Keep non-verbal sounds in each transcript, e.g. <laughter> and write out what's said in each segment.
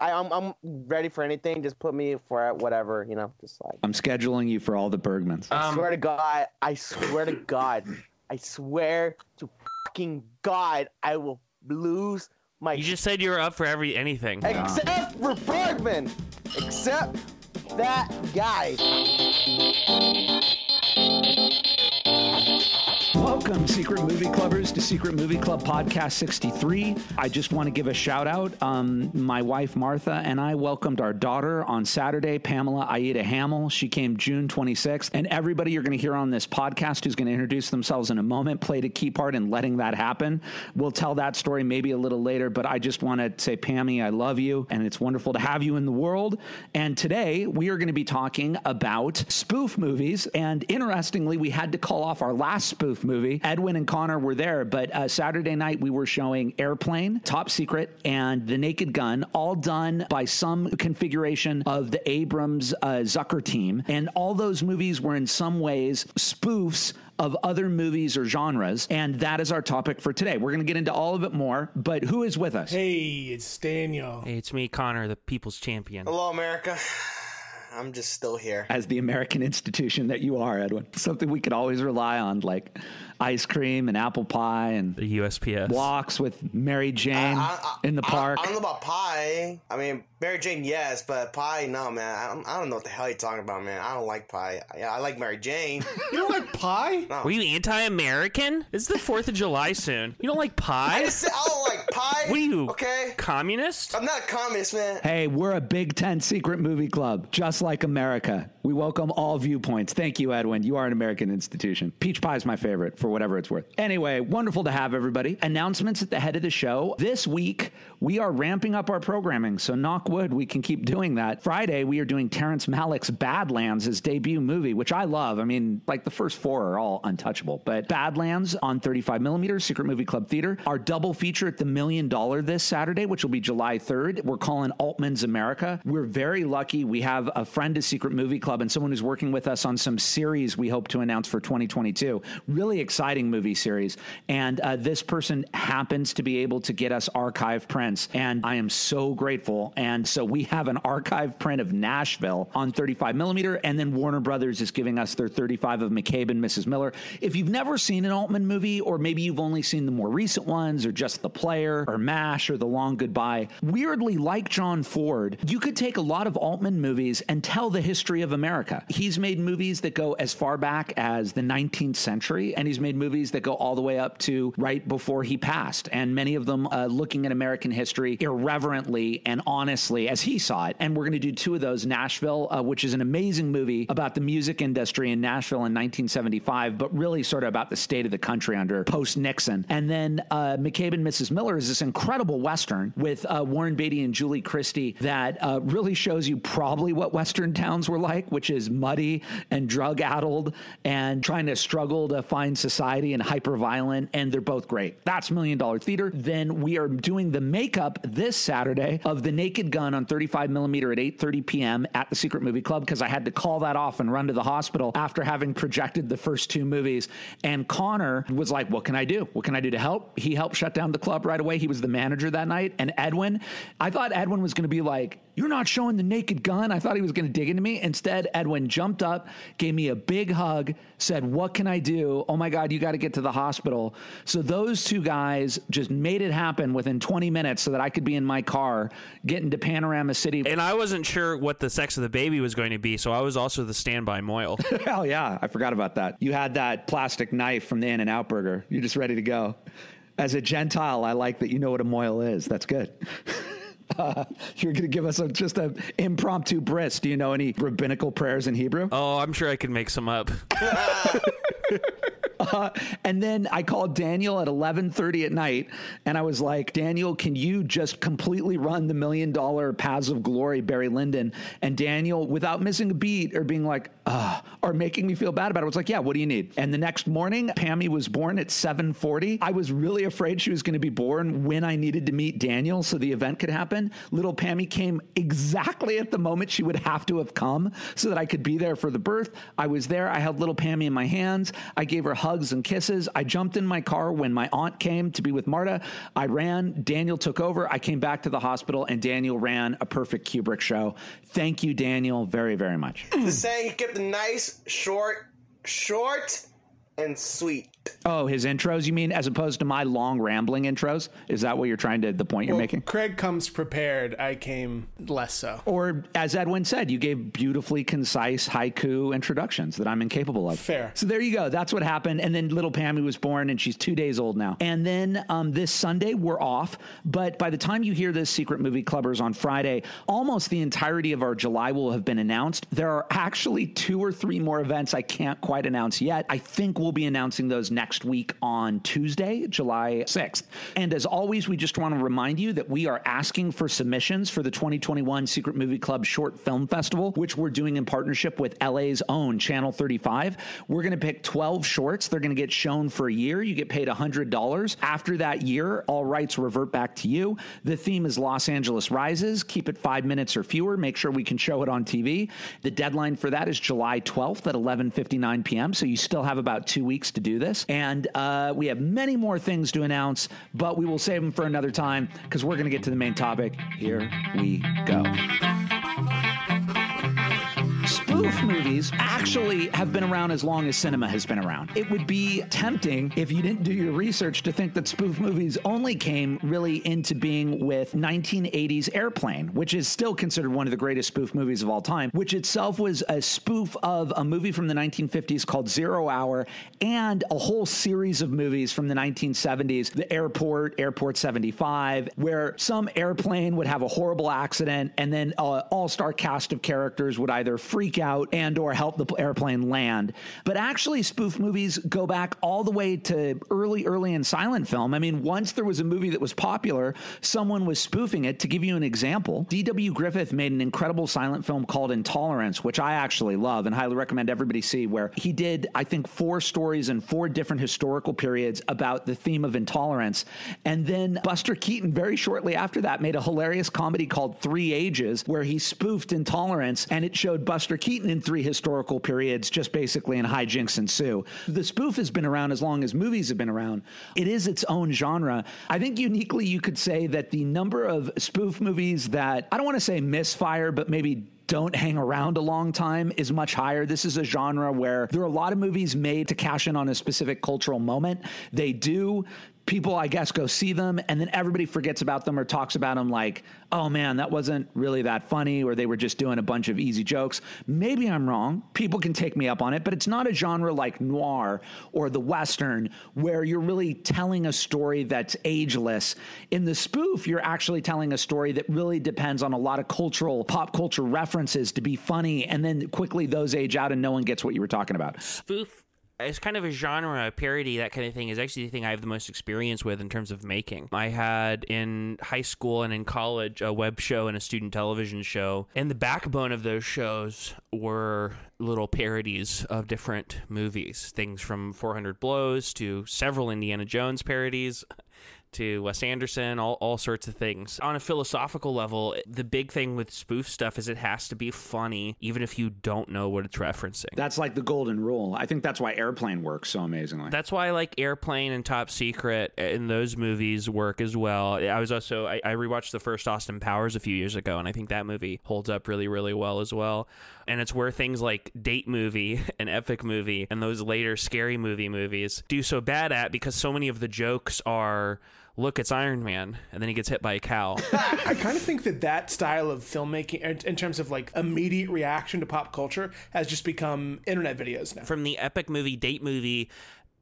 I, I'm I'm ready for anything. Just put me for whatever, you know. Just like I'm scheduling you for all the Bergmans. I Um, swear to God, I swear to God, I swear to fucking God, I will lose my. You just said you were up for every anything. except for Bergman, except that guy. Welcome, Secret Movie Clubbers, to Secret Movie Club Podcast 63. I just want to give a shout out. Um, my wife Martha and I welcomed our daughter on Saturday, Pamela Aida Hamill. She came June 26th. And everybody you're going to hear on this podcast who's going to introduce themselves in a moment played a key part in letting that happen. We'll tell that story maybe a little later, but I just want to say, Pammy, I love you, and it's wonderful to have you in the world. And today we are going to be talking about spoof movies. And interestingly, we had to call off our last spoof movie. Edwin and Connor were there, but uh, Saturday night we were showing Airplane, Top Secret, and The Naked Gun, all done by some configuration of the Abrahams uh, Zucker team. And all those movies were in some ways spoofs of other movies or genres. And that is our topic for today. We're going to get into all of it more, but who is with us? Hey, it's Daniel. Hey, it's me, Connor, the people's champion. Hello, America. I'm just still here. as the American institution that you are, Edwin. Something we could always rely on, like ice cream and apple pie and The USPS. walks with Mary Jane in the park. I, don't know about pie. I mean, Mary Jane, yes, but pie, no, man. I don't, I don't know what the hell you're talking about, man. I don't like pie. Yeah, I like Mary Jane. <laughs> You don't like pie? Were you anti-American? It's the Fourth of July soon. You don't like I just I don't like pie. What are you? Okay. Communist? I'm not a communist, man. Hey, we're a Big Ten secret movie club, just like America. We welcome all viewpoints. Thank you, Edwin. You are an American institution. Peach pie is my favorite, for whatever it's worth. Anyway, wonderful to have everybody. Announcements at the head of the show. This week, we are ramping up our programming, so knock wood, we can keep doing that. Friday, we are doing Terrence Malick's Badlands, his debut movie, which I love. I mean, like the first four are all untouchable, but Badlands on 35 millimeter, Secret Movie Club Theater. Our double feature at the Million Dollar this Saturday, which will be July 3rd. We're calling Altman's America. We're very lucky. We have a friend of Secret Movie Club and someone who's working with us on some series we hope to announce for 2022. Really exciting movie series. And uh, this person happens to be able to get us archive prints. And I am so grateful. And so we have an archive print of Nashville on 35 millimeter. And then Warner Brothers is giving us their 35 of McCabe and Mrs. Miller. If you've never seen an Altman movie, or maybe you've only seen the more recent ones, or just The Player, or MASH, or The Long Goodbye, weirdly, like John Ford, you could take a lot of Altman movies and tell the history of America. He's made movies that go as far back as the 19th century, and he's made movies that go all the way up to right before he passed, and many of them uh, looking at American history irreverently and honestly as he saw it. And we're going to do two of those Nashville, uh, which is an amazing movie about the music industry in Nashville in 1975, but really sort of about the state of the country under post Nixon. And then uh, McCabe and Mrs. Miller is this incredible Western with uh, Warren Beatty and Julie Christie that uh, really shows you probably what Western towns were like, which is muddy and drug addled and trying to struggle to find society and hyper violent. And they're both great. That's Million Dollar Theater. Then we are doing the makeup this Saturday of The Naked Gun on 35 millimeter at 8:30 p.m. at the Secret Movie Club because I had to call that off and run to the hospital after having projected the first two movies. And Connor was like, "What can I do? What can I do to help?" He helped shut down the club right away. He was the manager that night. And Edwin, I thought Edwin was going to be like, "You're not showing The Naked Gun." I thought he was going to dig into me. Instead, Edwin jumped up, gave me a big hug, said, "What can I do? Oh my God, you got to get to the hospital." So those two guys just made it happen within 20 minutes so that I could be in my car getting to Panorama City. And I wasn't sure what the sex of the baby was going to be, so I was also the standby mohel. <laughs> Hell yeah, I forgot about that. You had that plastic knife from the In-N-Out Burger. You're just ready to go. As a Gentile, I like that you know what a mohel is. That's good. <laughs> Uh, <laughs> you're going to give us a, just an impromptu bris. Do you know any rabbinical prayers in Hebrew? oh, I'm sure I could make some up. <laughs> Uh, and then I called Daniel at 11:30 at night, and I was like, Daniel, can you just completely run the million dollar Paths of Glory, Barry Lyndon? And Daniel, without missing a beat or being like, uh, or making me feel bad about it, was like, yeah, what do you need? And the next morning, Pammy was born at 7:40. I was really afraid she was going to be born when I needed to meet Daniel, so the event could happen. Little Pammy came exactly at the moment she would have to have come, so that I could be there for the birth. I was there. I held little Pammy in my hands. I gave her hugs and kisses. I jumped in my car when my aunt came to be with Marta. I ran. Daniel took over. I came back to the hospital, and Daniel ran a perfect Kubrick show. Thank you, Daniel, very, very much. The saying kept it nice, short, short, and sweet. Oh, his intros, you mean, as opposed to my long rambling intros? Is that what you're trying to, the point you're making? Craig comes prepared. I came less so. Or, as Edwin said, you gave beautifully concise haiku introductions that I'm incapable of. Fair. So there you go. That's what happened. And then little Pammy was born, and she's two days old now. And then um, this Sunday, we're off. But by the time you hear this, Secret Movie Clubbers on Friday, almost the entirety of our July will have been announced. There are actually two or three more events I can't quite announce yet. I think we'll be announcing those next week on Tuesday, July 6th. And as always, we just want to remind you that we are asking for submissions for the 2021 Secret Movie Club Short Film Festival, which we're doing in partnership with LA's own Channel 35. We're going to pick 12 shorts. They're going to get shown for a year. You get paid $100. After that year, all rights revert back to you. The theme is Los Angeles Rises. Keep it five minutes or fewer. Make sure we can show it on TV. The deadline for that is July 12th at 11:59 p.m. So you still have about two weeks to do this. And uh, we have many more things to announce, but we will save them for another time because we're going to get to the main topic. Here we go. Spoof movies actually have been around as long as cinema has been around. It would be tempting if you didn't do your research to think that spoof movies only came really into being with 1980s Airplane, which is still considered one of the greatest spoof movies of all time, which itself was a spoof of a movie from the 1950s called Zero Hour and a whole series of movies from the 1970s, The Airport, Airport 75, where some airplane would have a horrible accident and then an all-star cast of characters would either freak out and or help the airplane land. But actually spoof movies go back all the way to early early in silent film. I mean, once there was a movie that was popular, someone was spoofing it. To give you an example, D.W. Griffith made an incredible silent film called Intolerance, which I actually love and highly recommend everybody see where he did I think four stories in four different historical periods about the theme of intolerance. And then Buster Keaton very shortly after that made a hilarious comedy called 3 Ages where he spoofed intolerance and it showed Buster Keaton in three historical periods, just basically in hijinks ensue. The spoof has been around as long as movies have been around. It is its own genre. I think uniquely you could say that the number of spoof movies that I don't want to say misfire, but maybe don't hang around a long time is much higher. This is a genre where there are a lot of movies made to cash in on a specific cultural moment. They do. People, I guess, go see them, and then everybody forgets about them or talks about them like, oh man, that wasn't really that funny, or they were just doing a bunch of easy jokes. Maybe I'm wrong. People can take me up on it, but it's not a genre like noir or the Western where you're really telling a story that's ageless. In the spoof, you're actually telling a story that really depends on a lot of cultural, pop culture references to be funny, and then quickly those age out and no one gets what you were talking about. spoof as kind of a genre, a parody, that kind of thing is actually the thing I have the most experience with in terms of making. I had in high school and in college a web show and a student television show, and the backbone of those shows were little parodies of different movies, things from 400 Blows to several Indiana Jones parodies to Wes Anderson, all, all sorts of things. On a philosophical level, the big thing with spoof stuff is it has to be funny, even if you don't know what it's referencing. That's like the golden rule. I think that's why Airplane works so amazingly. That's why like Airplane and Top Secret and those movies work as well. I was also I, I rewatched the first Austin Powers a few years ago, and I think that movie holds up really really well as well. And it's where things like Date Movie <laughs> and Epic Movie and those later Scary Movie movies do so bad at because so many of the jokes are. Look, it's Iron Man, and then he gets hit by a cow. <laughs> I kind of think that that style of filmmaking, in- terms of like immediate reaction to pop culture, has just become internet videos now. From the epic movie, date movie,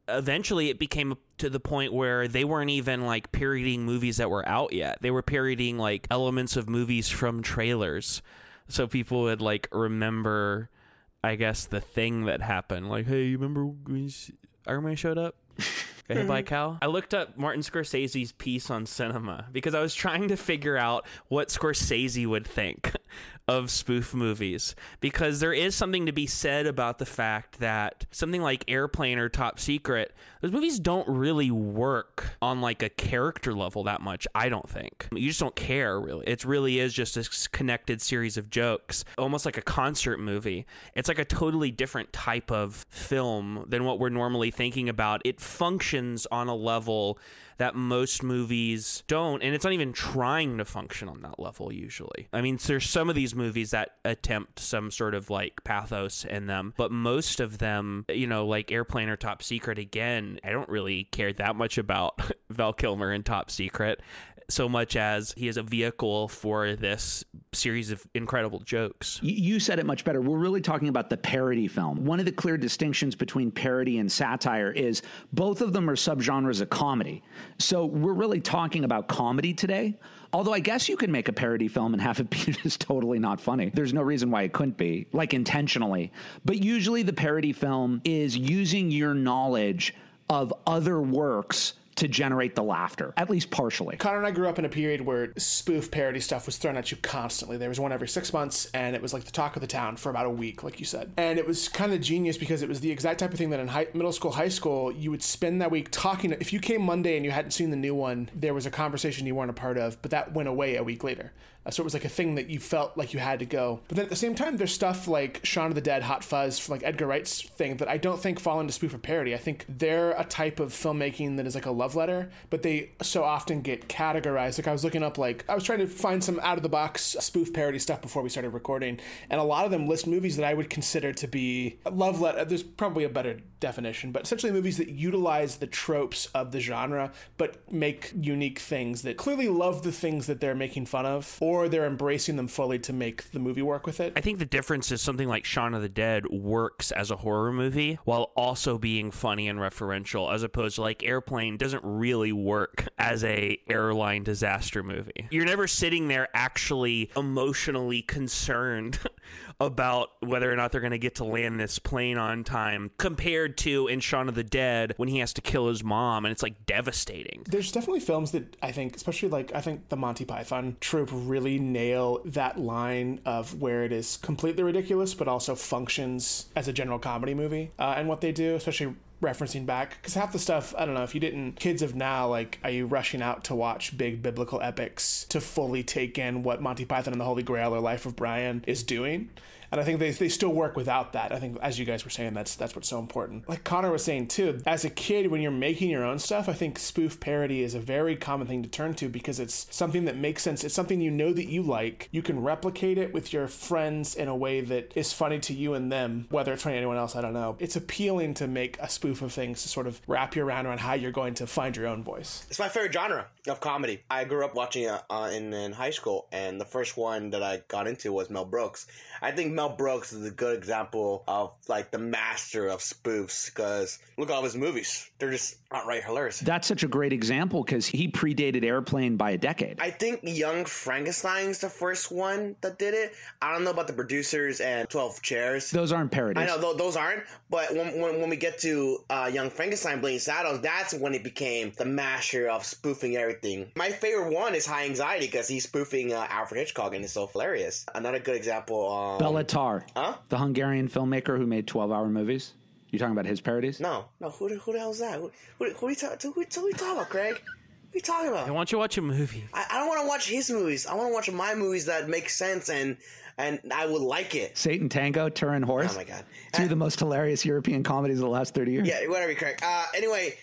eventually it became to the point where they weren't even like parodying movies that were out yet. They were parodying like elements of movies from trailers. So people would like remember, I guess, the thing that happened. Like, hey, you remember when Iron Man showed up? Got hit by a cow? I looked up Martin Scorsese's piece on cinema because I was trying to figure out what Scorsese would think <laughs> of spoof movies because there is something to be said about the fact that something like Airplane or Top Secret, those movies don't really work on like a character level that much, I don't think. You just don't care really. It really is just a connected series of jokes, almost like a concert movie. It's like a totally different type of film than what we're normally thinking about. It functions on a level that most movies don't and it's not even trying to function on that level usually. I mean there's some of these movies that attempt some sort of like pathos in them but most of them you know like airplane or top secret again i don't really care that much about <laughs> val kilmer in top secret so much as he is a vehicle for this series of incredible jokes. You said it much better. We're really talking about the parody film. One of the clear distinctions between parody and satire is both of them are subgenres of comedy. So we're really talking about comedy today. Although I guess you could make a parody film and have it <laughs> be just totally not funny. There's no reason why it couldn't be, like intentionally. But usually the parody film is using your knowledge of other works to generate the laughter, at least partially. Connor and I grew up in a period where spoof parody stuff was thrown at you constantly. There was one every six months, and it was like the talk of the town for about a week, like you said. And it was kind of genius because it was the exact type of thing that in high, middle school, high school, you would spend that week talking. If you came Monday and you hadn't seen the new one, there was a conversation you weren't a part of, but that went away a week later. So it was like a thing that you felt like you had to go. But then at the same time, there's stuff like Shaun of the Dead, Hot Fuzz, like Edgar Wright's thing that I don't think fall into spoof or parody. I think they're a type of filmmaking that is like a love letter, but they so often get categorized. Like I was looking up, like I was trying to find some out of the box spoof parody stuff before we started recording, and a lot of them list movies that I would consider to be love letter. There's probably a better definition, but essentially movies that utilize the tropes of the genre but make unique things that clearly love the things that they're making fun of, or they're embracing them fully to make the movie work with it. I think the difference is something like Shaun of the Dead works as a horror movie while also being funny and referential, as opposed to like Airplane doesn't really work as a airline disaster movie. You're never sitting there actually emotionally concerned <laughs> about whether or not they're going to get to land this plane on time compared to in Shaun of the Dead when he has to kill his mom and it's like devastating. There's definitely films that I think, especially like I think the Monty Python trope really nail that line of where it is completely ridiculous but also functions as a general comedy movie uh, and what they do, especially referencing back because half the stuff i don't know if you didn't kids of now like are you rushing out to watch big biblical epics to fully take in what monty python and the holy grail or life of brian is doing and I think they, they still work without that. I think, as you guys were saying, that's that's what's so important. Like Connor was saying too, as a kid, when you're making your own stuff, I think spoof parody is a very common thing to turn to because it's something that makes sense. It's something you know that you like. You can replicate it with your friends in a way that is funny to you and them. Whether it's funny to anyone else, I don't know. It's appealing to make a spoof of things to sort of wrap your around around how you're going to find your own voice. It's my favorite genre of comedy. I grew up watching it uh, in, in high school, and the first one that I got into was Mel Brooks. I think Mel Brooks is a good example of like the master of spoofs because look at all his movies. They're just outright hilarious. That's such a great example because he predated Airplane by a decade. I think Young Frankenstein's the first one that did it. I don't know about the producers and 12 Chairs. Those aren't parodies. I know th- those aren't, but when, when, when we get to uh, Young Frankenstein, Blazing Saddles, that's when it became the master of spoofing everything. My favorite one is High Anxiety because he's spoofing uh, Alfred Hitchcock and it's so hilarious. Another good example. Um, Béla Tarr, Huh? the Hungarian filmmaker who made 12 hour movies. You talking about his parodies? No, no. Who, the- who the hell is that? Who, who, who, are you talk, who, who, who are you talking about, Craig? What are you talking about? I want you to watch a movie. I, I don't want to watch his movies. I want to watch my movies that make sense and and I would like it. Satan Tango, Turin Horse. Oh my god. Two of the most hilarious European comedies of the last 30 years. yeah, whatever, Craig. Uh, anyway,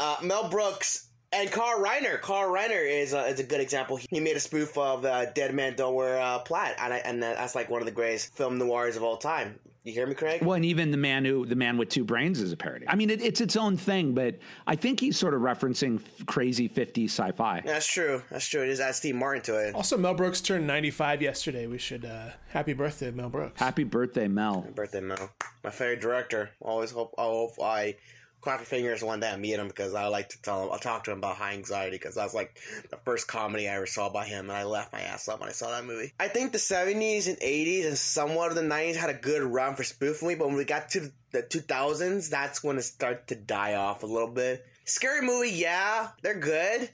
uh, Mel Brooks and Carl Reiner. Carl Reiner is a, is a good example. He made a spoof of uh, Dead Man Don't Wear uh, Plaid, and I, and that's like one of the greatest film noirs of all time. You hear me, Craig? Well, and even the man who the man with two brains is a parody. I mean, it, it's its own thing, but I think he's sort of referencing f- crazy '50s sci-fi. That's true. That's true. It is add Steve Martin to it. Also, Mel Brooks turned 95 yesterday. We should uh, happy birthday, Mel Brooks. Happy birthday, Mel! Happy Birthday Mel, my favorite director. Always hope. I hope I my fingers one day I meet him because I like to tell him. I'll talk to him about High Anxiety because that's like the first comedy I ever saw by him, and I laughed my ass off when I saw that movie. I think the '70s and '80s and somewhat of the '90s had a good run for spoof movie, but when we got to the 2000s, that's when it started to die off a little bit. Scary movie, yeah, they're good.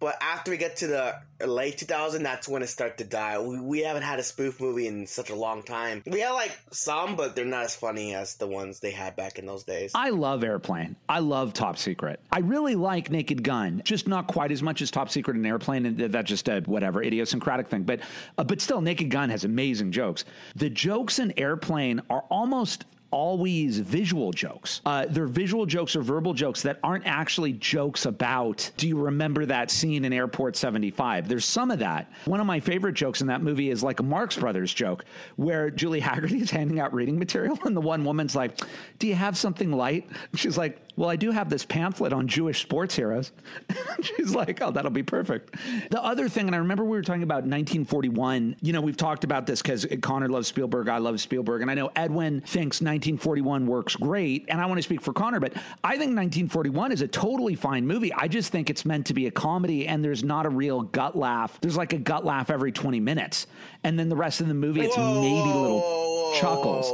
But after we get to the late 2000, that's when it started to die. We, we haven't had a spoof movie in such a long time. We had like some, but they're not as funny as the ones they had back in those days. I love Airplane. I love Top Secret. I really like Naked Gun, just not quite as much as Top Secret and Airplane. And that's just a whatever idiosyncratic thing. But uh, but still, Naked Gun has amazing jokes. The jokes in Airplane are almost always visual jokes. Uh, they're visual jokes or verbal jokes that aren't actually jokes about, do you remember that scene in Airport 75? There's some of that. One of my favorite jokes in that movie is like a Marx Brothers joke where Julie Hagerty is <laughs> handing out reading material and the one woman's like, Do you have something light? <laughs> She's like, well, I do have this pamphlet on Jewish sports heroes. <laughs> She's like, oh, that'll be perfect. The other thing, and I remember we were talking about 1941. You know, we've talked about this because Connor loves Spielberg. I love Spielberg. And I know Edwin thinks 1941 works great. And I want to speak for Connor, but I think 1941 is a totally fine movie. I just think it's meant to be a comedy and there's not a real gut laugh. There's like a gut laugh every 20 minutes. And then the rest of the movie, it's Whoa, maybe whoa, little whoa, chuckles.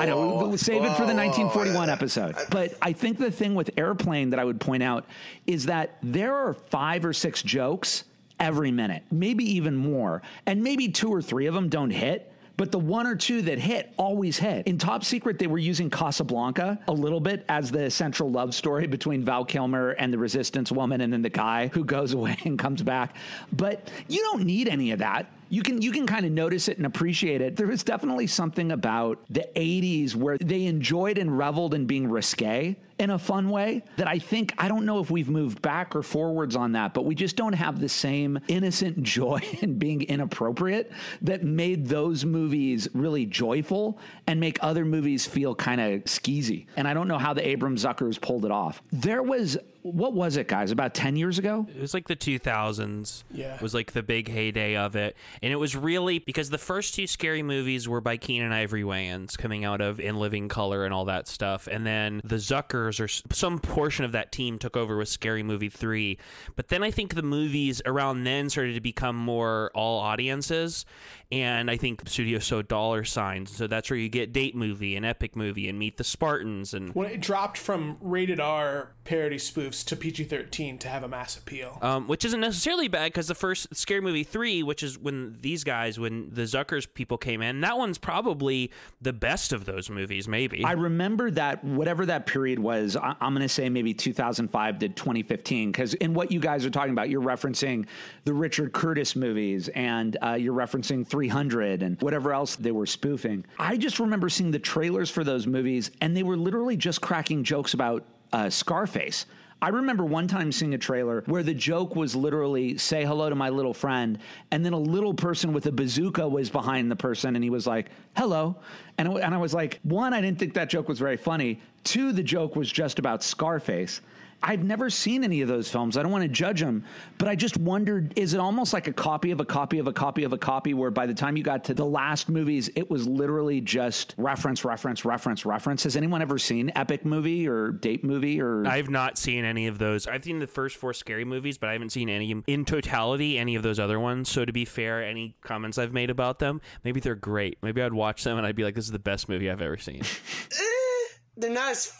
I know. whoa, We'll save it for the whoa. 1941 episode. But I think the thing with Airplane that I would point out is that there are five or six jokes every minute, maybe even more. And maybe two or three of them don't hit. But the one or two that hit always hit. In Top Secret, they were using Casablanca a little bit as the central love story between Val Kilmer and the resistance woman and then the guy who goes <laughs> away and comes back. But you don't need any of that you can you can kind of notice it and appreciate it. There was definitely something about the 80s where they enjoyed and reveled in being risque in a fun way that I think I don't know if we've moved back or forwards on that, but we just don't have the same innocent <laughs> joy in being inappropriate that made those movies really joyful and make other movies feel kind of skeezy. And I don't know how the Abrahams Zuckers pulled it off. There was what was it, guys? About 10 years ago? It was like the 2000s. Yeah. It was like the big heyday of it. And it was really because the first two scary movies were by Keenen Ivory Wayans coming out of In Living Color and all that stuff. And then the Zuckers or some portion of that team took over with Scary Movie 3. But then I think the movies around then started to become more all audiences. And I think studios sold dollar signs. So that's where you get Date Movie and Epic Movie and Meet the Spartans and When it dropped from rated R parody spoofs to PG 13 to have a mass appeal. um, which isn't necessarily bad because the first Scary Movie three, which is when these guys, when the Zuckers people came in, that one's probably the best of those movies, maybe. I remember that whatever that period was, I- I'm going to say maybe 2005 to 2015, because in what you guys are talking about, you're referencing the Richard Curtis movies and uh, you're referencing 300 and whatever else they were spoofing. I just remember seeing the trailers for those movies, and they were literally just cracking jokes about uh, Scarface. I remember one time seeing a trailer where the joke was literally say hello to my little friend, and then a little person with a bazooka was behind the person, and he was like, hello. And, it, and I was like, one, I didn't think that joke was very funny. Two, the joke was just about Scarface. I've never seen any of those films. I don't want to judge them, but I just wondered is it almost like a copy of a copy of a copy of a copy where by the time you got to the last movies, it was literally just reference, reference, reference, reference? Has anyone ever seen Epic Movie or Date Movie or. I've not seen any of those. I've seen the first four scary movies, but I haven't seen any in totality any of those other ones. So to be fair, any comments I've made about them, maybe they're great. Maybe I'd watch them and I'd be like, "This is the best movie I've ever seen." <laughs> Eh, they're not as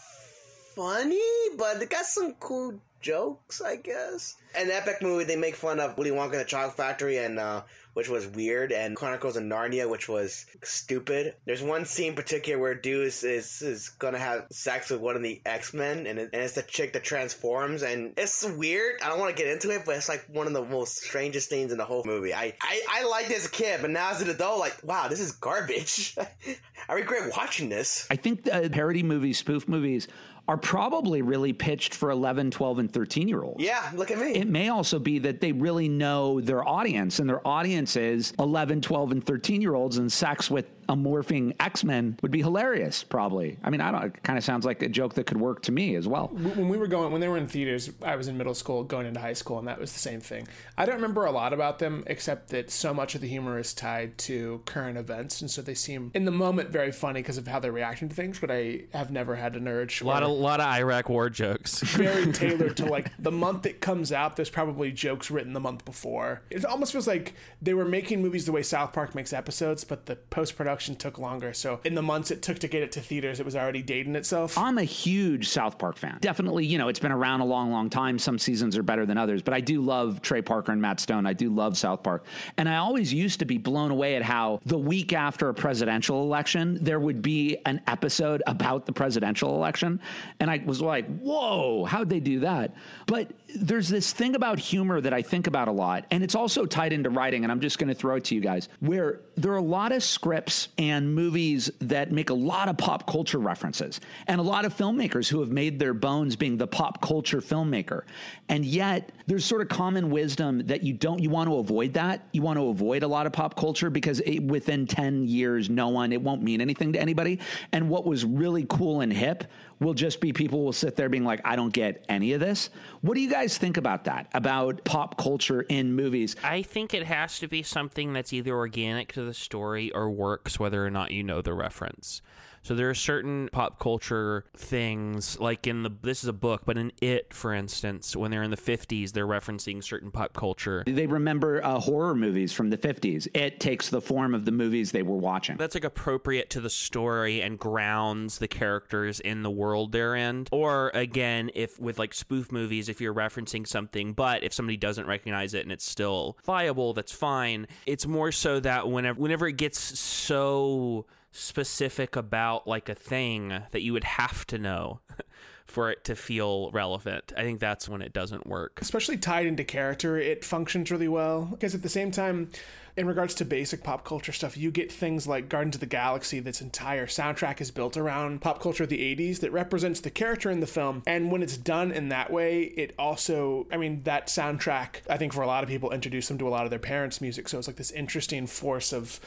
funny, but they got some cool jokes, I guess. An epic movie, they make fun of Willy Wonka and the Chocolate Factory, and uh, which was weird, and Chronicles of Narnia, which was stupid. There's one scene in particular where dude is, is, is gonna have sex with one of the X Men, and, it, and it's the chick that transforms, and it's weird. I don't want to get into it, but it's like one of the most strangest things in the whole movie. I I, I liked it as a kid, but now as an adult, like wow, this is garbage. <laughs> I regret watching this. I think the parody movies, spoof movies, are probably really pitched for 11, 12, and 13 year olds. Yeah, look at me. It may also be that they really know their audience, and their audience is 11, 12, and 13 year olds, and sex with a morphing X Men would be hilarious, probably. I mean, I don't, it kind of sounds like a joke that could work to me as well. when we were going when they were in theaters i was in middle school going into high school and that was the same thing i don't remember a lot about them except that so much of the humor is tied to current events and so they seem in the moment very funny because of how they're reacting to things but i have never had an urge A lot of lot of Iraq war jokes. <laughs> very <laughs> tailored to like the month it comes out, there's probably jokes written the month before. It almost feels like they were making movies the way South Park makes episodes, but the post production took longer. So in the months it took to get it to theaters, it was already dating itself. I'm a huge South Park fan. Definitely, you know, it's been around a long, long time. Some seasons are better than others, but I do love Trey Parker and Matt Stone. I do love South Park. And I always used to be blown away at how the week after a presidential election, there would be an episode about the presidential election. And I was like, whoa, how'd they do that? But there's this thing about humor that I think about a lot, and it's also tied into writing, and I'm just going to throw it to you guys, where there are a lot of scripts and movies that make a lot of pop culture references, and a lot of filmmakers who have made their bones being the pop culture filmmaker. And yet, there's sort of common wisdom that you don't, you want to avoid that. You want to avoid a lot of pop culture because it, within 10 years, no one, it won't mean anything to anybody. And what was really cool and hip will just be people will sit there being like, I don't get any of this. What do you guys think about that? About pop culture in movies? I think it has to be something that's either organic to the story or works whether or not you know the reference. So there are certain pop culture things, like in the this is a book, but in It, for instance, when they're in the fifties, they're referencing certain pop culture. They remember uh, horror movies from the 50s. It takes the form of the movies they were watching. That's like appropriate to the story and grounds the characters in the world they're in. Or again, if with like spoof movies, if you're referencing something, but if somebody doesn't recognize it and it's still viable, that's fine. It's more so that whenever whenever it gets so specific about like a thing that you would have to know <laughs> for it to feel relevant. I think that's when it doesn't work. Especially tied into character, it functions really well. Because at the same time, in regards to basic pop culture stuff, you get things like Guardians of the Galaxy, that's entire soundtrack is built around pop culture of the 80s that represents the character in the film. And when it's done in that way, it also, I mean, that soundtrack, I think for a lot of people, introduced them to a lot of their parents' music. So it's like this interesting force of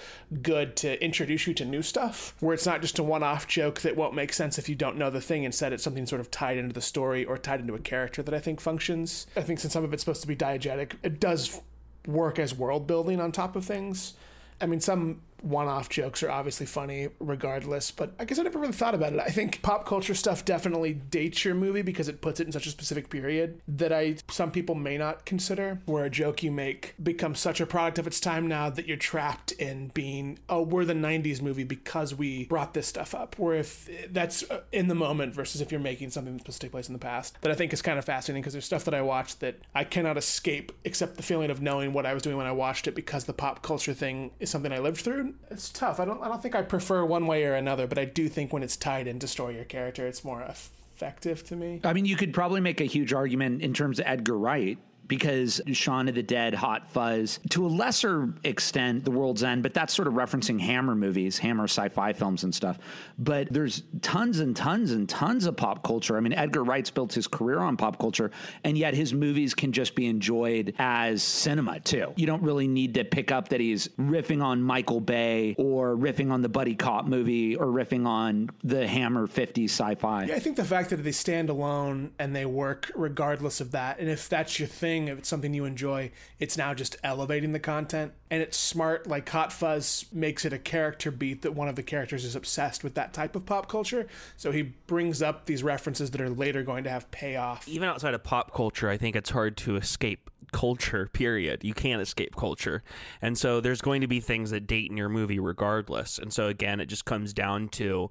good to introduce you to new stuff, where it's not just a one off joke that won't make sense if you don't know the thing. Instead, it's something sort of tied into the story or tied into a character that I think functions. I think since some of it's supposed to be diegetic, it does work as world building on top of things. I mean, some one off jokes are obviously funny regardless, but I guess I never really thought about it. I think pop culture stuff definitely dates your movie because it puts it in such a specific period that I some people may not consider, where a joke you make becomes such a product of its time now that you're trapped in being, oh, we're the 90s movie because we brought this stuff up. Where if that's uh, in the moment versus if you're making something that's supposed to take place in the past, that I think is kind of fascinating because there's stuff that I watch that I cannot escape except the feeling of knowing what I was doing when I watched it because the pop culture thing is something I lived through it's tough. I don't I don't think I prefer one way or another, but I do think when it's tied into story or character, it's more effective to me. I mean, you could probably make a huge argument in terms of Edgar Wright because Shaun of the Dead, Hot Fuzz, to a lesser extent, The World's End, but that's sort of referencing Hammer movies, Hammer sci fi films and stuff. But there's tons and tons and tons of pop culture. I mean, Edgar Wright's built his career on pop culture, and yet his movies can just be enjoyed as cinema, too. You don't really need to pick up that he's riffing on Michael Bay or riffing on the Buddy Cop movie or riffing on the Hammer 50s sci fi. Yeah, I think the fact that they stand alone and they work regardless of that, and if that's your thing, if it's something you enjoy, it's now just elevating the content. And it's smart, like Hot Fuzz makes it a character beat that one of the characters is obsessed with that type of pop culture. So he brings up these references that are later going to have payoff. Even outside of pop culture, I think it's hard to escape culture, period. You can't escape culture. And so there's going to be things that date in your movie regardless. And so again, it just comes down to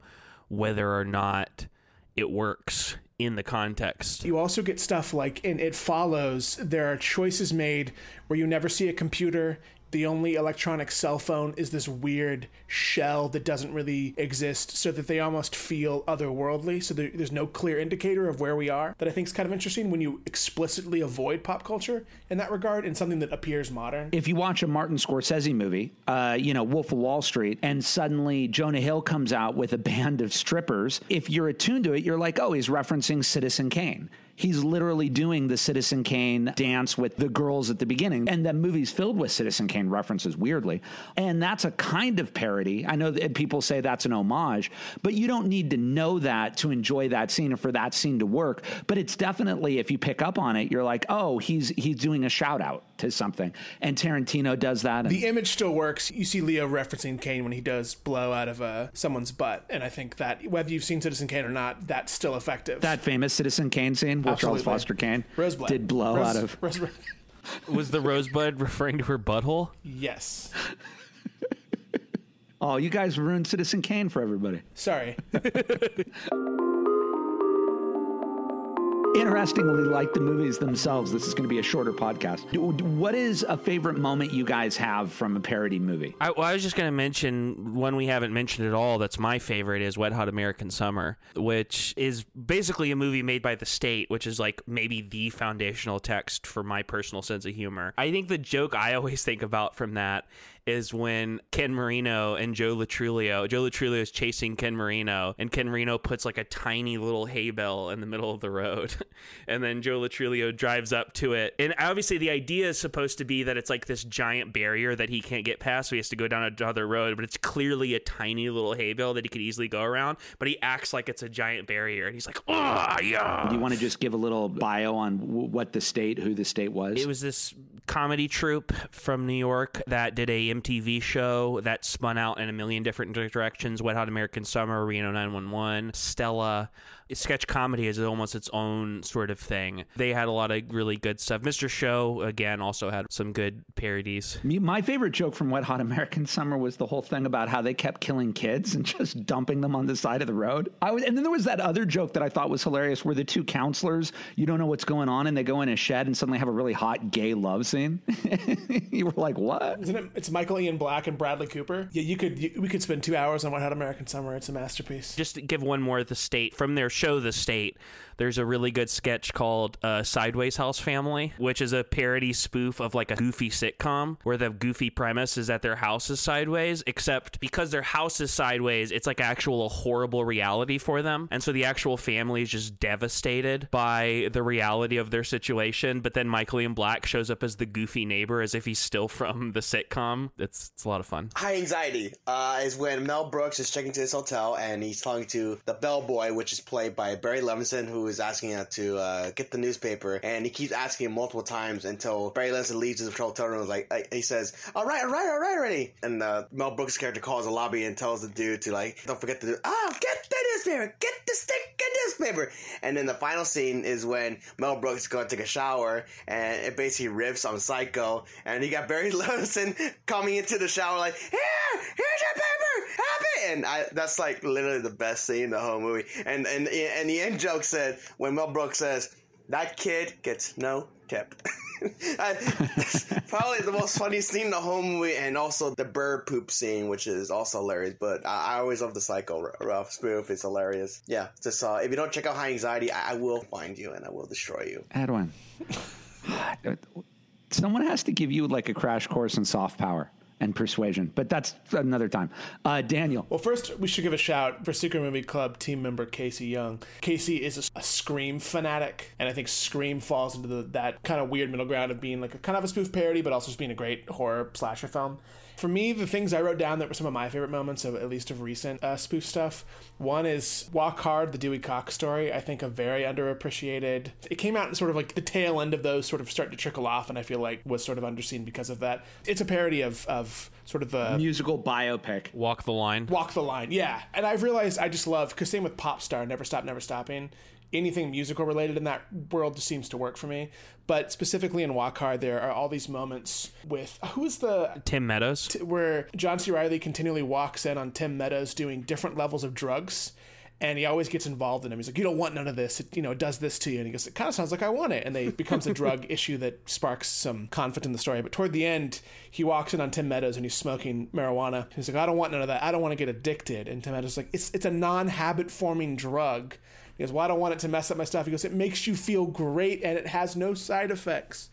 whether or not it works in the context. You also get stuff like in It Follows, there are choices made where you never see a computer the only electronic cell phone is this weird shell that doesn't really exist, so that they almost feel otherworldly. So there, there's no clear indicator of where we are. That I think is kind of interesting when you explicitly avoid pop culture in that regard and something that appears modern. If you watch a Martin Scorsese movie, uh, you know, Wolf of Wall Street, and suddenly Jonah Hill comes out with a band of strippers, if you're attuned to it, you're like, oh, he's referencing Citizen Kane he's literally doing the Citizen Kane dance with the girls at the beginning. And the movie's filled with Citizen Kane references, weirdly. And that's a kind of parody. I know that people say that's an homage, but you don't need to know that to enjoy that scene or for that scene to work. But it's definitely, if you pick up on it, you're like, oh, he's he's doing a shout out to something. And Tarantino does that. the image still works. You see Leo referencing Kane when he does blow out of uh, someone's butt. And I think that whether you've seen Citizen Kane or not, that's still effective. That famous Citizen Kane scene Charles Foster Kane Rosebud did blow Rose- out of. Rose- <laughs> Was the rosebud referring to her butthole? yes. <laughs> Oh, you guys ruined Citizen Kane for everybody. Sorry. <laughs> Interestingly, like the movies themselves, this is going to be a shorter podcast. What is a favorite moment you guys have from a parody movie? I, well, I was just going to mention one we haven't mentioned at all. That's my favorite is Wet Hot American Summer, which is basically a movie made by the state, which is like maybe the foundational text for my personal sense of humor. I think the joke I always think about from that is when Ken Marino and Joe Lo Truglio, Joe Lo Truglio is chasing Ken Marino, and Ken Marino puts like a tiny little hay bale in the middle of the road, <laughs> and then Joe Lo Truglio drives up to it. And obviously, the idea is supposed to be that it's like this giant barrier that he can't get past, so he has to go down another road. But it's clearly a tiny little hay bale that he could easily go around. But he acts like it's a giant barrier, and he's like, "Oh yeah." Do you want to just give a little bio on w- what the state, who the state was? It was this comedy troupe from New York that did a MTV show that spun out in a million different directions. Wet Hot American Summer, Reno 911, Stella. Sketch comedy is almost its own sort of thing. They had a lot of really good stuff. Mr. Show, again, also had some good parodies. My favorite joke from Wet Hot American Summer was the whole thing about how they kept killing kids and <laughs> just dumping them on the side of the road. I was, and then there was that other joke that I thought was hilarious, where the two counselors, you don't know what's going on, and they go in a shed and suddenly have a really hot gay love scene. <laughs> you were like, "What?" Isn't it? It's Michael Ian Black and Bradley Cooper. Yeah, you could. You, we could spend two hours on Wet Hot American Summer. It's a masterpiece. just give one more the state from their show the state there's a really good sketch called uh, sideways house family which is a parody spoof of like a goofy sitcom where the goofy premise is that their house is sideways except because their house is sideways it's like actual a horrible reality for them. And so the actual family is just devastated by the reality of their situation. But then michael ian black shows up as the goofy neighbor as if he's still from the sitcom. It's, it's a lot of fun. High anxiety uh, is when Mel Brooks is checking to his hotel and he's talking to the bellboy, which is played by Barry Levinson, who is asking him to uh, get the newspaper, and he keeps asking him multiple times until Barry Levinson leaves his hotel room. Like uh, he says, "All right, all right, all right, already." And uh, Mel Brooks' character calls the lobby and tells the dude to like, "Don't forget to. Oh, get the newspaper, get the stick, get the newspaper." And then the final scene is when Mel Brooks going to take a shower, and it basically riffs on Psycho, and he got Barry <laughs> Levinson coming into the shower like, "Here, here's your paper, have it!" And I, that's like literally the best scene in the whole movie. And and and the end joke said when Mel Brooks says, "That kid gets no tip." <laughs> That's probably the most funny scene in the whole movie, and also the bird poop scene, which is also hilarious. But I, I always love the Psycho Ralph spoof; it's hilarious. Yeah, just uh, if you don't check out High Anxiety, I, I will find you and I will destroy you. Edwin, <laughs> someone has to give you like a crash course in soft power and persuasion, but that's another time. Uh, Daniel, Well, first we should give a shout for Secret Movie Club team member Casey Young. Casey is a, a Scream fanatic, and I think Scream falls into the, that kind of weird middle ground of being like a kind of a spoof parody, but also just being a great horror slasher film. For me, the things I wrote down that were some of my favorite moments of at least of recent uh, spoof stuff. One is Walk Hard, the Dewey Cox story. I think a very underappreciated. It came out in sort of like the tail end of those sort of start to trickle off, and I feel like was sort of underseen because of that. It's a parody of of sort of the musical biopic. walk the line Walk the line, yeah. And I've realized I just love because same with pop star, never stop, never stopping. Anything musical related in that world just seems to work for me. But specifically in Walk Hard, there are all these moments with who is the tim meadows where John C. Reilly continually walks in on Tim Meadows doing different levels of drugs. And he always gets involved in him. He's like, "You don't want none of this. It, you know, it does this to you." And he goes, "It kind of sounds like I want it." And they it becomes a <laughs> drug issue that sparks some conflict in the story. But toward the end, he walks in on Tim Meadows and he's smoking marijuana. He's like, "I don't want none of that. I don't want to get addicted." And Tim Meadows is like, "It's it's a non-habit forming drug." He goes, "Well, I don't want it to mess up my stuff." He goes, "It makes you feel great and it has no side effects."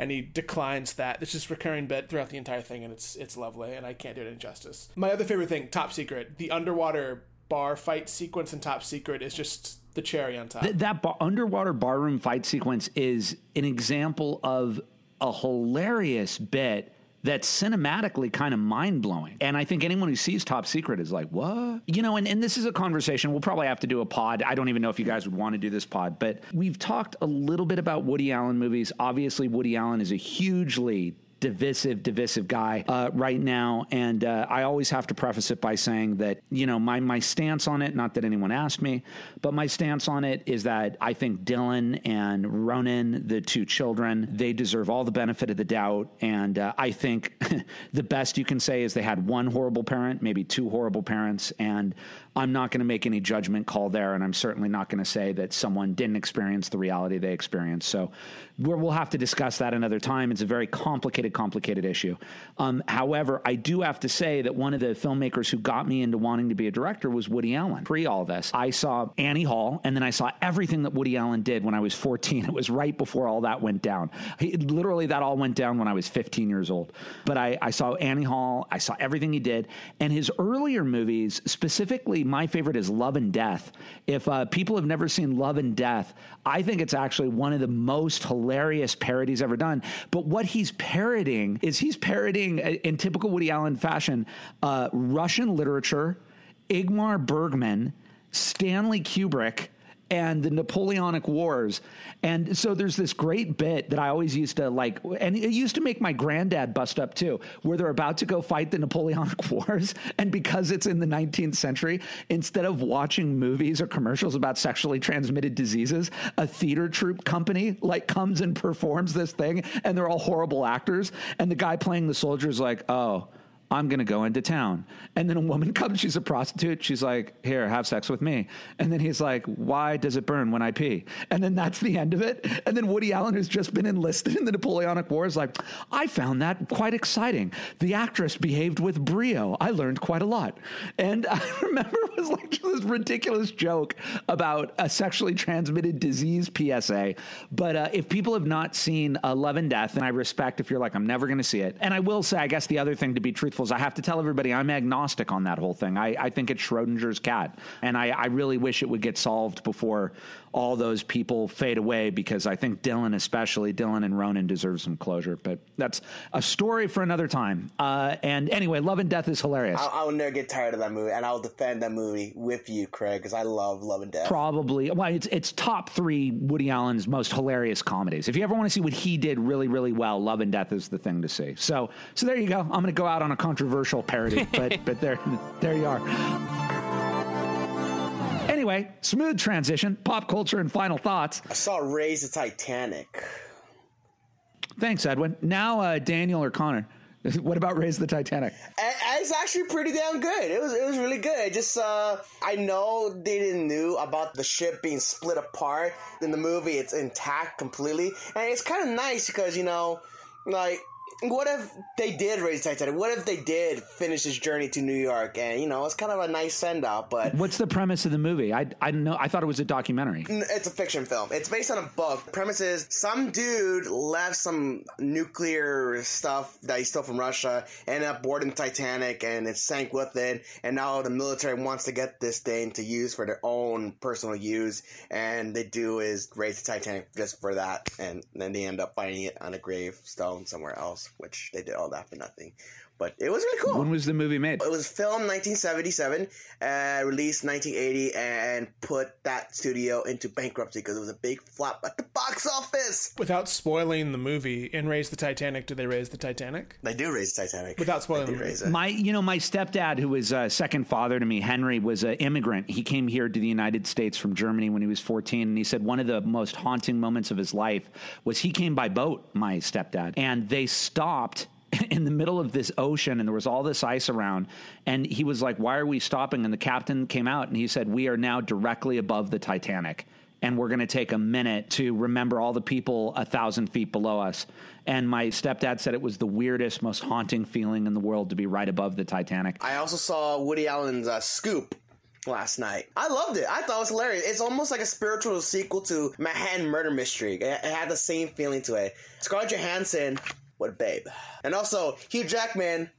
and he declines that. It's just recurring bit throughout the entire thing, and it's it's lovely, and I can't do it injustice. My other favorite thing, Top Secret, the underwater bar fight sequence in Top Secret is just the cherry on top. Th- that bar- underwater barroom fight sequence is an example of a hilarious bit that's cinematically kind of mind blowing. And I think anyone who sees Top Secret is like, what? You know, and, and this is a conversation. We'll probably have to do a pod. I don't even know if you guys would want to do this pod, but we've talked a little bit about Woody Allen movies. Obviously, Woody Allen is a hugely divisive, divisive guy uh, right now. And uh, I always have to preface it by saying that, you know, my, my stance on it, not that anyone asked me, but my stance on it is that I think Dylan and Ronan, the two children, they deserve all the benefit of the doubt. And uh, I think <laughs> the best you can say is they had one horrible parent, maybe two horrible parents. And I'm not going to make any judgment call there. And I'm certainly not going to say that someone didn't experience the reality they experienced. So we'll have to discuss that another time. It's a very complicated, complicated issue. Um, however, I do have to say that one of the filmmakers who got me into wanting to be a director was Woody Allen. Pre all this, I saw Annie Hall, and then I saw everything that Woody Allen did when I was 14. <laughs> It was right before all that went down. He, literally, that all went down when I was 15 years old. But I, I saw Annie Hall, I saw everything he did, and his earlier movies, specifically, my favorite is Love and Death. If uh, people have never seen Love and Death, I think it's actually one of the most hilarious parodies ever done. But what he's parodying is he's parodying, uh, in typical Woody Allen fashion, uh, Russian literature, Ingmar Bergman, Stanley Kubrick and the Napoleonic Wars. And so there's this great bit that I always used to like, and it used to make my granddad bust up too, where they're about to go fight the Napoleonic <laughs> Wars. And because it's in the 19th century, instead of watching movies or commercials about sexually transmitted diseases, a theater troupe company like comes and performs this thing, and they're all horrible actors. And the guy playing the soldier is like, oh, I'm going to go into town. And then a woman <laughs> comes, she's a prostitute. She's like, Here, have sex with me. And then he's like, Why does it burn when I pee? And then that's the end of it. And then Woody Allen, who's just been enlisted in the Napoleonic War, is like, I found that quite exciting. The actress behaved with brio. I learned quite a lot. And <laughs> I remember it was like this ridiculous joke about a sexually transmitted disease PSA. But uh, if people have not seen Love and Death, and I respect if you're like, I'm never going to see it. And I will say, I guess the other thing to be truthful I have to tell everybody I'm agnostic on that whole thing. I, I think it's Schrodinger's cat. And I, I really wish it would get solved before all those people fade away because I think Dylan, especially Dylan and Ronan, deserve some closure. But that's a story for another time. Uh, and anyway, Love and Death is hilarious. I'll, I'll, never get tired of that movie, and I'll defend that movie with you, Craig, because I love Love and Death. Probably, well, it's it's top three Woody Allen's most hilarious comedies. If you ever want to see what he did really, really well, Love and Death is the thing to see. So, so there you go. I'm going to go out on a controversial parody, <laughs> but but there there you are. Anyway, smooth transition, pop culture, and final thoughts. I saw Raise the Titanic. Thanks, Edwin. Now, uh, Daniel or Connor. <laughs> What about Raise the Titanic? It's actually pretty damn good. It was it was really good. Just uh, I know they didn't knew about the ship being split apart in the movie. It's intact completely, and it's kind of nice because you know, like what if they did raise Titanic? What if they did finish his journey to New York? And you know, it's kind of a nice send off. But what's the premise of the movie? I I know. I thought it was a documentary. It's a fiction film. It's based on a book. Premise is some dude left some nuclear stuff that he stole from Russia, ended up boarding Titanic, and it sank with it. And now the military wants to get this thing to use for their own personal use, and they do is raise the Titanic just for that, and then they end up finding it on a gravestone somewhere else which they did all that for nothing. But it was really cool. When was the movie made? It was filmed 1977, uh, released 1980, and put that studio into bankruptcy because it was a big flop at the box office. Without spoiling the movie, in Raise the Titanic, do they raise the Titanic? They do raise the Titanic. Without spoiling the movie. My, you know, my stepdad, who was a second father to me, Henry, was an immigrant. He came here to the United States from Germany when he was 14, and he said one of the most haunting moments of his life was he came by boat, my stepdad, and they stopped <laughs> in the middle of this ocean and there was all this ice around. And he was like, Why are we stopping? And the captain came out and he said, We are now directly above the Titanic. And we're going to take a minute to remember all the people a thousand feet below us. And my stepdad said it was the weirdest, most haunting feeling in the world to be right above the Titanic. I also saw Woody Allen's uh, Scoop last night. I loved it. I thought it was hilarious. It's almost like a spiritual sequel to Manhattan Murder Mystery. It, had the same feeling to it. Scarlett Johansson what a babe. And also, Hugh Jackman,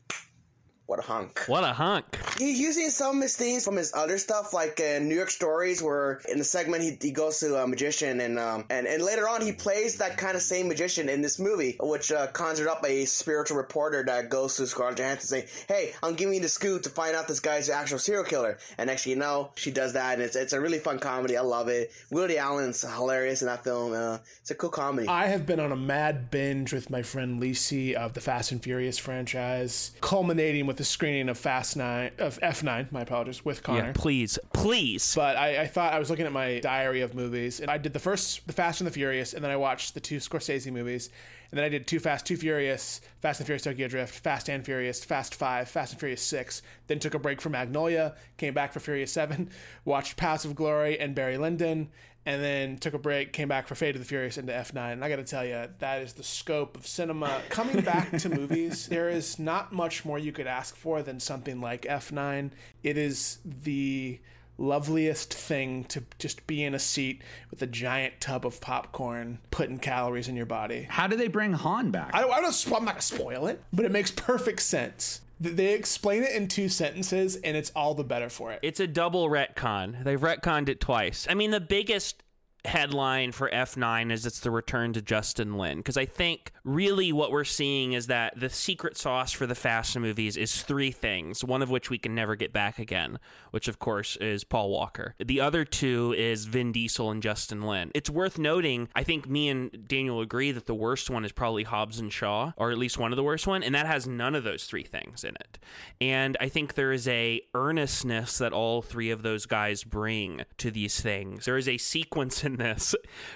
What a hunk. What a hunk. He's using some of his themes from his other stuff, like in New York Stories, where in the segment he, he goes to a magician, and um and, and later on he plays that kind of same magician in this movie, which uh, conjured up a spiritual reporter that goes to Scarlett Johansson saying, "Hey, I'm giving you the scoop to find out this guy's the actual serial killer." And actually, you know, she does that, and it's it's a really fun comedy. I love it. Woody Allen's hilarious in that film. Uh, it's a cool comedy. I have been on a mad binge with my friend Lisi of the Fast and Furious franchise, culminating with the screening of Fast Nine of F Nine. My apologies with Connor. Yeah, please, please. But I, I thought I was looking at my diary of movies, and I did the first, the Fast and the Furious, and then I watched the two Scorsese movies, and then I did Too Fast, Too Furious, Fast and Furious Tokyo Drift, Fast and Furious, Fast Five, Fast and Furious Six. Then took a break from Magnolia, came back for Furious Seven, <laughs> watched Paths of Glory and Barry Lyndon, and then took a break, came back for Fate of the Furious into F9. And I got to tell you, that is the scope of cinema. Coming back to <laughs> movies, there is not much more you could ask for than something like F9. It is the loveliest thing to just be in a seat with a giant tub of popcorn putting calories in your body. How do they bring Han back? I, I don't, I'm not gonna spoil it, but it makes perfect sense. Th- They explain it in two sentences, and it's all the better for it. It's a double retcon. They've retconned it twice. I mean, the biggest headline for F9 is it's the return to Justin Lin. Because I think really what we're seeing is that the secret sauce for the Fast movies is three things, one of which we can never get back again, which of course is Paul Walker. The other two is Vin Diesel and Justin Lin. It's worth noting, I think me and Daniel agree that the worst one is probably Hobbs and Shaw, or at least one of the worst one, and that has none of those three things in it. And I think there is a earnestness that all three of those guys bring to these things. There is a sequence in this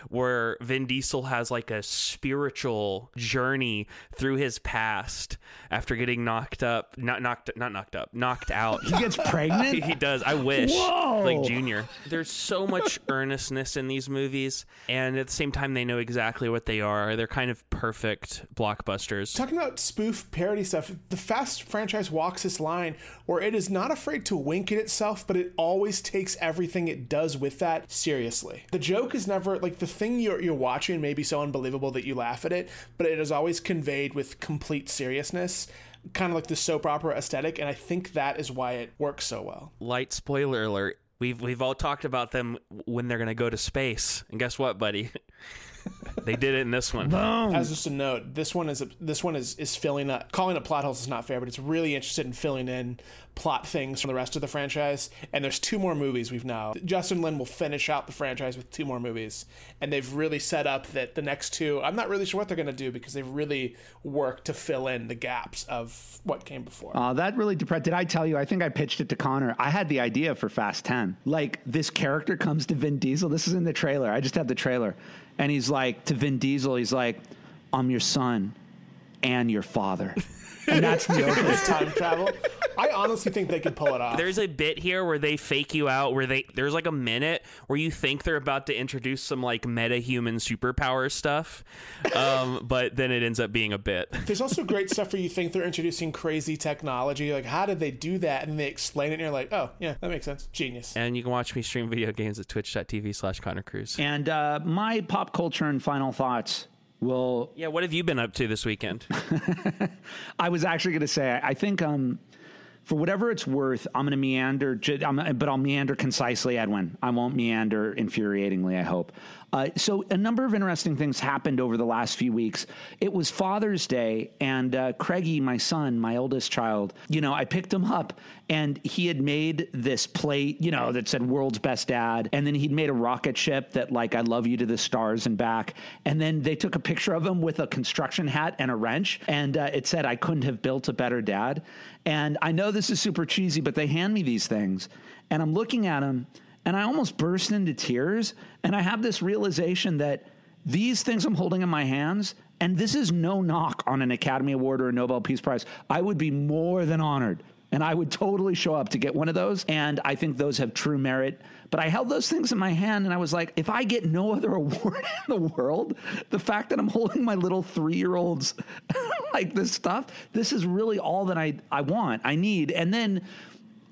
where Vin Diesel has like a spiritual journey through his past after getting knocked up, not knocked, not knocked up, knocked out. he gets pregnant? <laughs> He does. I wish. Whoa. Like Junior. There's so much earnestness in these movies, and at the same time, they know exactly what they are. They're kind of perfect blockbusters. Talking about spoof parody stuff, the Fast franchise walks this line where it is not afraid to wink at itself, but it always takes everything it does with that seriously. The joke is never like the thing you're, you're watching may be so unbelievable that you laugh at it, but it is always conveyed with complete seriousness, kind of like the soap opera aesthetic, and I think that is why it works so well. Light spoiler alert. We've we've all talked about them when they're going to go to space, and guess what, buddy? <laughs> they did it in this one. As just a note, this one is this one is is filling up. Calling it plot holes is not fair, but it's really interested in filling in plot things from the rest of the franchise. And there's two more movies we've now. Justin Lin will finish out the franchise with two more movies, and they've really set up that the next two. I'm not really sure what they're going to do because they've really worked to fill in the gaps of what came before. Oh, that really depressed. Did I tell you? I think I pitched it to Connor. I had the idea for Fast 10. Like, this character comes to Vin Diesel. This is in the trailer. I just have the trailer. And he's like, to Vin Diesel, he's like, I'm your son and your father. And that's the opening. It's time travel. I honestly think they could pull it off. There's a bit here where they fake you out where they there's like a minute where you think they're about to introduce some like meta human superpower stuff. Um, <laughs> but then it ends up being a bit. There's also great stuff where you think they're introducing crazy technology. Like, how did they do that? And they explain it, and you're like, oh, yeah, that makes sense. Genius. And you can watch me stream video games at twitch.tv slash Connor Cruz. And uh, my pop culture and final thoughts will Yeah, what have you been up to this weekend? <laughs> I was actually going to say, I think, um, for whatever it's worth, I'm going to meander, but I'll meander concisely, Edwin. I won't meander infuriatingly, I hope. Uh, so, a number of interesting things happened over the last few weeks. It was Father's Day, and uh, Craigie, my son, my oldest child, you know, I picked him up, and he had made this plate, you know, that said "World's Best Dad," and then he'd made a rocket ship that, like, "I love you to the stars and back," and then they took a picture of him with a construction hat and a wrench, and uh, it said, "I couldn't have built a better dad." And I know this is super cheesy, but they hand me these things, and I'm looking at them and I almost burst into tears. And I have this realization that these things I'm holding in my hands, and this is no knock on an Academy Award or a Nobel Peace Prize, I would be more than honored. And I would totally show up to get one of those. And I think those have true merit. But I held those things in my hand and I was like, if I get no other <laughs> award in the world, the fact that I'm holding my little three year olds <laughs> like this stuff, this is really all that I, I want, I need. And then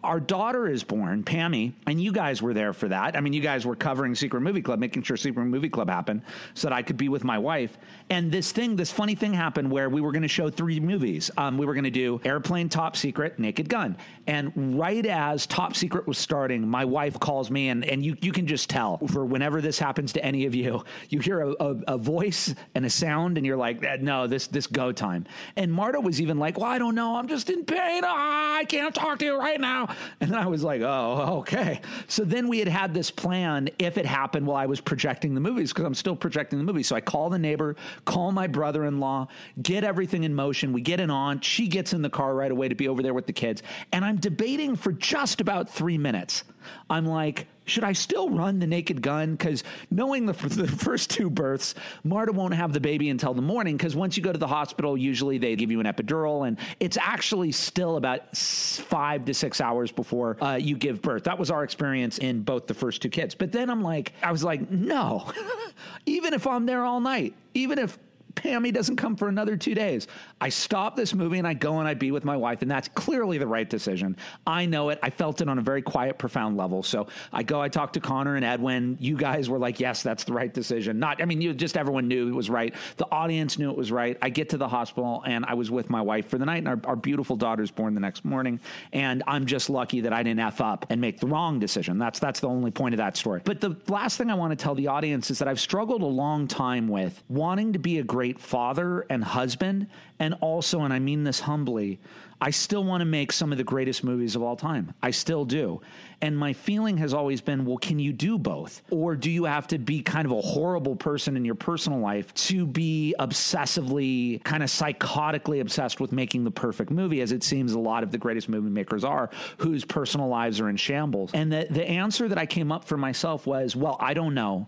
our daughter is born, Pammy, and you guys were there for that. I mean, you guys were covering Secret Movie Club, making sure Secret Movie Club happened so that I could be with my wife. And this thing, this funny thing happened where we were going to show three movies. Um, we were going to do Airplane, Top Secret, Naked Gun. And right as Top Secret was starting, my wife calls me, and, and you, you can just tell for whenever this happens to any of you, you hear a, a, a voice and a sound, and you're like, "Eh, no, this, this go time. And Marta was even like, well, I don't know. I'm just in pain. Ah, I can't talk to you right now. And then I was like, oh, okay. So then we had had this plan if it happened while I was projecting the movies because I'm still projecting the movie. So I call the neighbor, call my brother in law, get everything in motion. We get an aunt. She gets in the car right away to be over there with the kids. And I'm debating for just about three minutes. I'm like, should I still run the naked gun? Because knowing the, the first two births, Marta won't have the baby until the morning. Because once you go to the hospital, usually they give you an epidural, and it's actually still about five to six hours before uh, you give birth. That was our experience in both the first two kids. But then I'm like, I was like, no, <laughs> even if I'm there all night, even if Pammy doesn't come for another two days. I stop this movie and I go and I be with my wife, and that's clearly the right decision. I know it. I felt it on a very quiet, profound level. So I go, I talk to Connor and Edwin. You guys were like, yes, that's the right decision. Not, I mean, you just everyone knew it was right. The audience knew it was right. I get to the hospital and I was with my wife for the night, and our, our beautiful daughter's born the next morning. And I'm just lucky that I didn't F up and make the wrong decision. That's that's the only point of that story. But the last thing I want to tell the audience is that I've struggled a long time with wanting to be a great father and husband, and also, and I mean this humbly, I still want to make some of the greatest movies of all time. I still do. And my feeling has always been, well, can you do both? Or do you have to be kind of a horrible person in your personal life to be obsessively, kind of psychotically obsessed with making the perfect movie, as it seems a lot of the greatest movie makers are, whose personal lives are in shambles? And the, the answer that I came up for myself was, well, I don't know,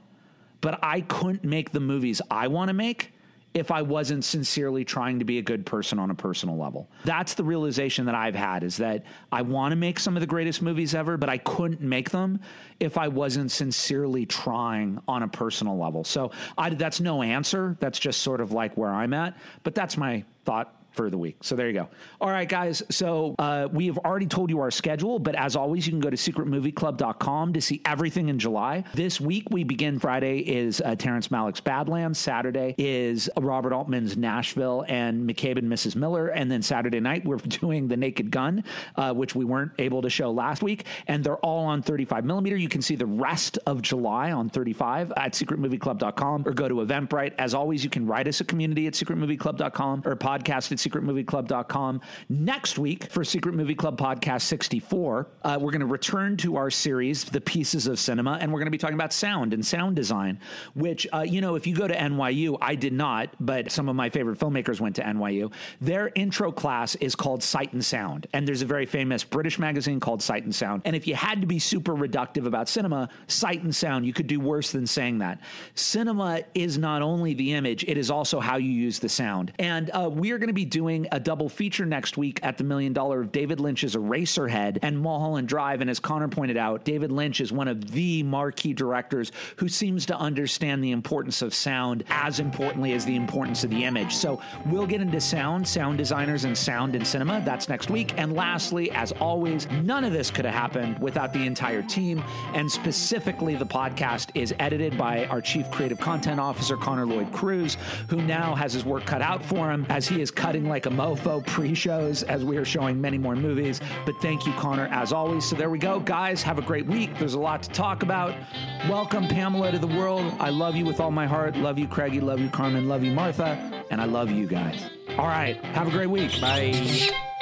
but I couldn't make the movies I want to make if I wasn't sincerely trying to be a good person on a personal level. That's the realization that I've had is that I want to make some of the greatest movies ever, but I couldn't make them if I wasn't sincerely trying on a personal level. So I, that's no answer. That's just sort of like where I'm at. But that's my thought for the week. So there you go. All right, guys. So uh, we have already told you our schedule, but as always, you can go to secretmovieclub.com to see everything in July. This week, we begin Friday is uh, Terrence Malick's Badlands. Saturday is Robert Altman's Nashville and McCabe and Mrs. Miller. And then Saturday night, we're <laughs> doing The Naked Gun, uh, which we weren't able to show last week. And they're all on 35 millimeter. You can see the rest of July on 35 at secretmovieclub.com or go to Eventbrite. As always, you can write us a community at secretmovieclub.com or podcast at secretmovieclub.com. Next week for Secret Movie Club Podcast 64, uh, we're going to return to our series, The Pieces of Cinema, and we're going to be talking about sound and sound design, which, uh, you know, if you go to NYU, I did not, but some of my favorite filmmakers went to NYU. Their intro class is called Sight and Sound. And there's a very famous British magazine called Sight and Sound. And if you had to be super reductive about cinema, Sight and Sound, you could do worse than saying that. Cinema is not only the image, it is also how you use the sound. And uh, we are going to be doing a double feature next week at the Million Dollar of David Lynch's Eraserhead and Mulholland Drive. And as Connor pointed out, David Lynch is one of the marquee directors who seems to understand the importance of sound as importantly as the importance of the image. So we'll get into sound, sound designers, and sound in cinema. That's next week. And lastly, as always, none of this could have happened without the entire team. And specifically, the podcast is edited by our Chief Creative Content Officer, Connor Lloyd Cruz, who now has his work cut out for him as he is cutting like a mofo pre shows as we are showing many more movies. But thank you, Connor, as always. So there we go. Guys, have a great week. There's a lot to talk about. Welcome, Pamela, to the world. I love you with all my heart. Love you, Craigie. Love you, Carmen. Love you, Martha. And I love you guys. All right. Have a great week. Bye.